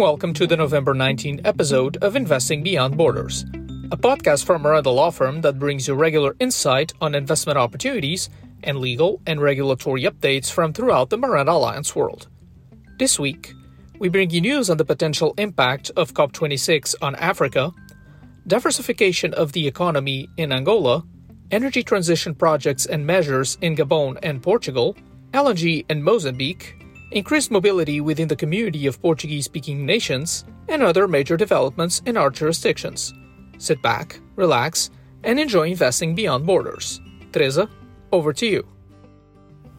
welcome to the November 19 episode of Investing Beyond Borders, a podcast from Miranda Law Firm that brings you regular insight on investment opportunities and legal and regulatory updates from throughout the Miranda Alliance world. This week, we bring you news on the potential impact of COP26 on Africa, diversification of the economy in Angola, energy transition projects and measures in Gabon and Portugal, LNG in Mozambique, increased mobility within the community of Portuguese speaking nations, and other major developments in our jurisdictions. Sit back, relax, and enjoy investing beyond borders. Teresa, over to you.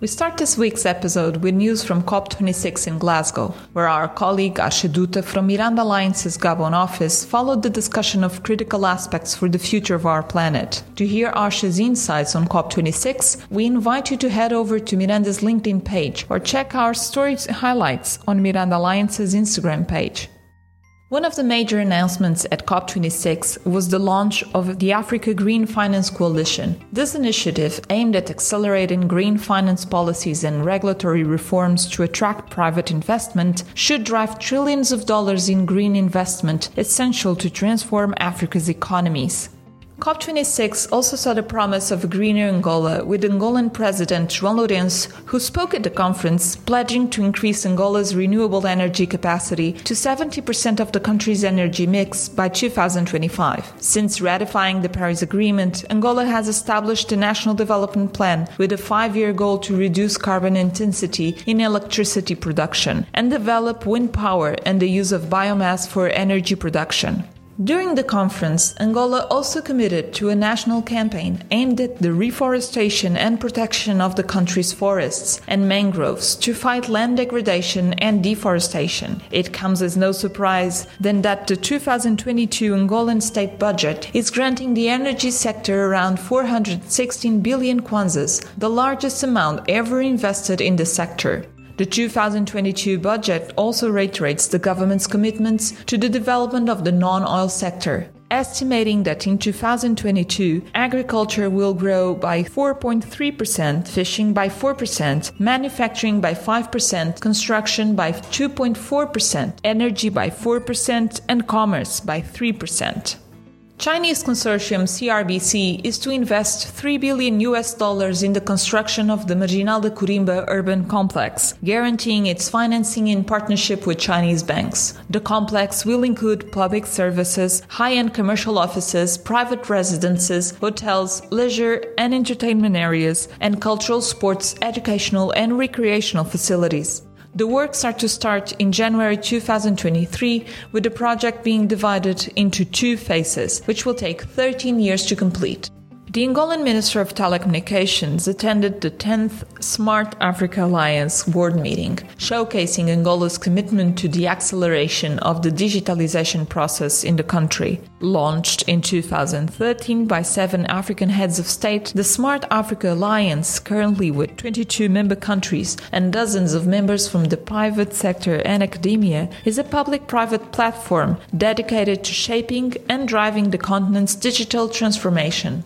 We start this week's episode with news from COP26 in Glasgow, where our colleague Arshe from Miranda Alliance's Gabon office followed the discussion of critical aspects for the future of our planet. To hear Arshe's insights on COP26, we invite you to head over to Miranda's LinkedIn page or check our stories highlights on Miranda Alliance's Instagram page. One of the major announcements at COP26 was the launch of the Africa Green Finance Coalition. This initiative, aimed at accelerating green finance policies and regulatory reforms to attract private investment, should drive trillions of dollars in green investment essential to transform Africa's economies. COP26 also saw the promise of a greener Angola, with Angolan President João Lourenço, who spoke at the conference, pledging to increase Angola's renewable energy capacity to 70% of the country's energy mix by 2025. Since ratifying the Paris Agreement, Angola has established a national development plan with a five year goal to reduce carbon intensity in electricity production and develop wind power and the use of biomass for energy production. During the conference, Angola also committed to a national campaign aimed at the reforestation and protection of the country's forests and mangroves to fight land degradation and deforestation. It comes as no surprise then that the 2022 Angolan state budget is granting the energy sector around 416 billion kwanzas, the largest amount ever invested in the sector. The 2022 budget also reiterates the government's commitments to the development of the non oil sector, estimating that in 2022, agriculture will grow by 4.3%, fishing by 4%, manufacturing by 5%, construction by 2.4%, energy by 4%, and commerce by 3%. Chinese consortium CRBC is to invest 3 billion US dollars in the construction of the Marginal de Corimba urban complex, guaranteeing its financing in partnership with Chinese banks. The complex will include public services, high-end commercial offices, private residences, hotels, leisure and entertainment areas, and cultural, sports, educational and recreational facilities. The works are to start in January 2023, with the project being divided into two phases, which will take 13 years to complete. The Angolan Minister of Telecommunications attended the 10th Smart Africa Alliance board meeting, showcasing Angola's commitment to the acceleration of the digitalization process in the country. Launched in 2013 by seven African heads of state, the Smart Africa Alliance, currently with 22 member countries and dozens of members from the private sector and academia, is a public private platform dedicated to shaping and driving the continent's digital transformation.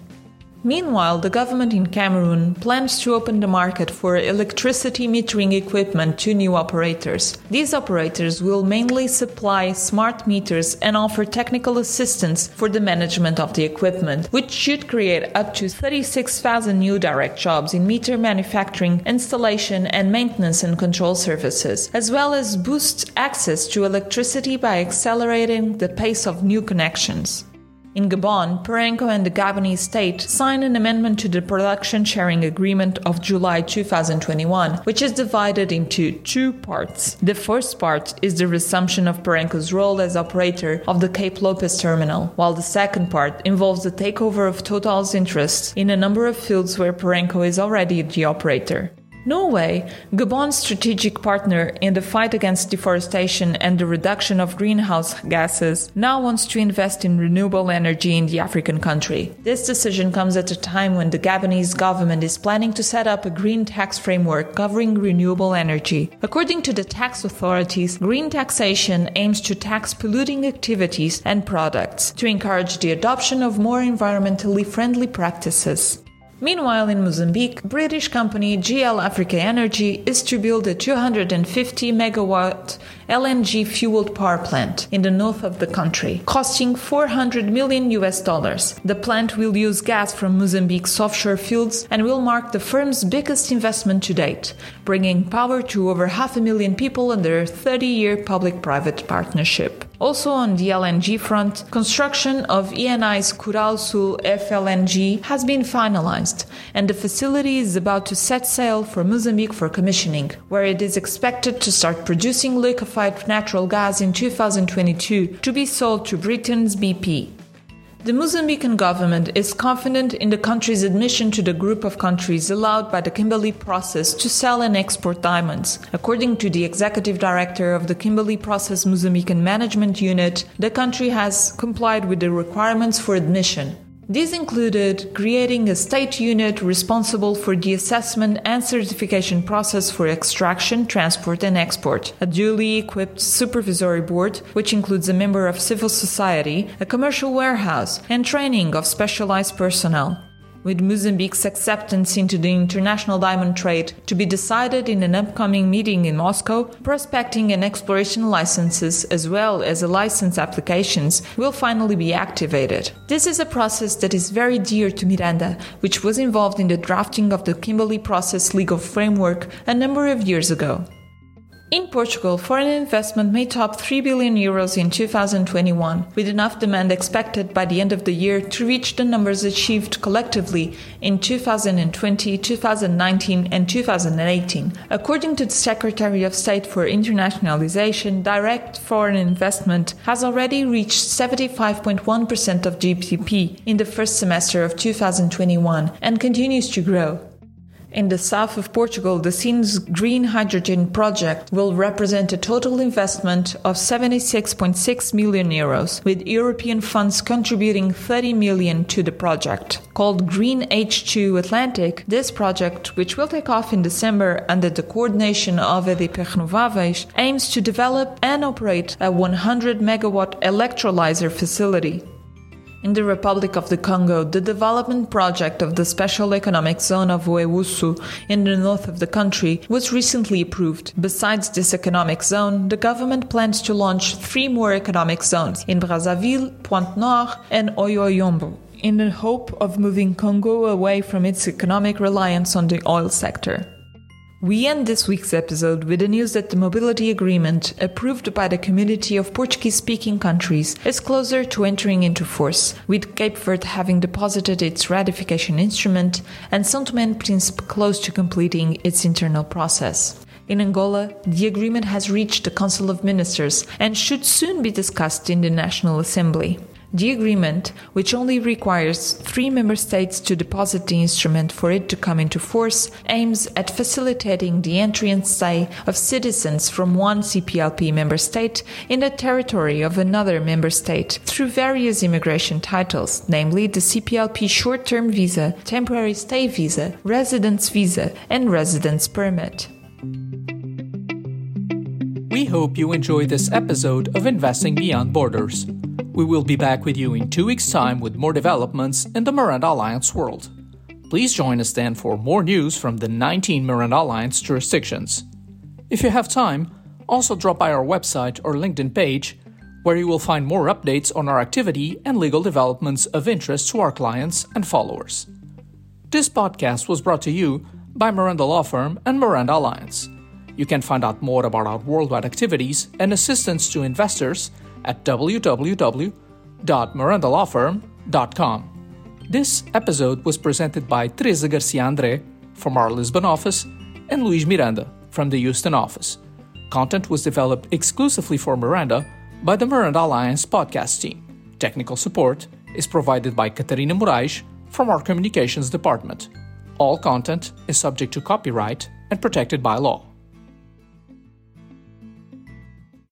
Meanwhile, the government in Cameroon plans to open the market for electricity metering equipment to new operators. These operators will mainly supply smart meters and offer technical assistance for the management of the equipment, which should create up to 36,000 new direct jobs in meter manufacturing, installation, and maintenance and control services, as well as boost access to electricity by accelerating the pace of new connections. In Gabon, Perenco and the Gabonese state signed an amendment to the production sharing agreement of July 2021, which is divided into two parts. The first part is the resumption of Perenco's role as operator of the Cape Lopez terminal, while the second part involves the takeover of Total's interests in a number of fields where Perenco is already the operator. Norway, Gabon's strategic partner in the fight against deforestation and the reduction of greenhouse gases, now wants to invest in renewable energy in the African country. This decision comes at a time when the Gabonese government is planning to set up a green tax framework covering renewable energy. According to the tax authorities, green taxation aims to tax polluting activities and products to encourage the adoption of more environmentally friendly practices. Meanwhile, in Mozambique, British company GL Africa Energy is to build a 250 megawatt LNG fueled power plant in the north of the country, costing 400 million US dollars. The plant will use gas from Mozambique's offshore fields and will mark the firm's biggest investment to date, bringing power to over half a million people under a 30 year public private partnership. Also on the LNG front, construction of Eni's Coral Sul FLNG has been finalized, and the facility is about to set sail for Mozambique for commissioning, where it is expected to start producing liquefied natural gas in 2022 to be sold to Britain's BP. The Mozambican government is confident in the country's admission to the group of countries allowed by the Kimberley process to sell and export diamonds. According to the executive director of the Kimberley Process Mozambican Management Unit, the country has complied with the requirements for admission. These included creating a state unit responsible for the assessment and certification process for extraction, transport, and export, a duly equipped supervisory board, which includes a member of civil society, a commercial warehouse, and training of specialized personnel with Mozambique's acceptance into the international diamond trade to be decided in an upcoming meeting in Moscow, prospecting and exploration licenses as well as license applications will finally be activated. This is a process that is very dear to Miranda, which was involved in the drafting of the Kimberley Process legal framework a number of years ago. In Portugal, foreign investment may top 3 billion euros in 2021, with enough demand expected by the end of the year to reach the numbers achieved collectively in 2020, 2019, and 2018. According to the Secretary of State for Internationalization, direct foreign investment has already reached 75.1% of GDP in the first semester of 2021 and continues to grow. In the south of Portugal, the Sines Green Hydrogen project will represent a total investment of 76.6 million euros, with European funds contributing 30 million to the project. Called Green H2 Atlantic, this project, which will take off in December under the coordination of EDP Renováveis, aims to develop and operate a 100 megawatt electrolyzer facility. In the Republic of the Congo, the development project of the Special Economic Zone of Ouesso in the north of the country was recently approved. Besides this economic zone, the government plans to launch three more economic zones in Brazzaville, Pointe Noire, and Oyo-Ollombo in the hope of moving Congo away from its economic reliance on the oil sector. We end this week's episode with the news that the mobility agreement, approved by the community of Portuguese speaking countries, is closer to entering into force, with Cape Verde having deposited its ratification instrument and São Tomé and Príncipe close to completing its internal process. In Angola, the agreement has reached the Council of Ministers and should soon be discussed in the National Assembly. The agreement, which only requires three member states to deposit the instrument for it to come into force, aims at facilitating the entry and stay of citizens from one CPLP member state in the territory of another member state through various immigration titles, namely the CPLP short term visa, temporary stay visa, residence visa, and residence permit. We hope you enjoy this episode of Investing Beyond Borders. We will be back with you in two weeks' time with more developments in the Miranda Alliance world. Please join us then for more news from the 19 Miranda Alliance jurisdictions. If you have time, also drop by our website or LinkedIn page, where you will find more updates on our activity and legal developments of interest to our clients and followers. This podcast was brought to you by Miranda Law Firm and Miranda Alliance. You can find out more about our worldwide activities and assistance to investors at www.mirandalawfirm.com. This episode was presented by Teresa Garcia Andre from our Lisbon office and Luis Miranda from the Houston office. Content was developed exclusively for Miranda by the Miranda Alliance podcast team. Technical support is provided by Catarina Moraes from our communications department. All content is subject to copyright and protected by law.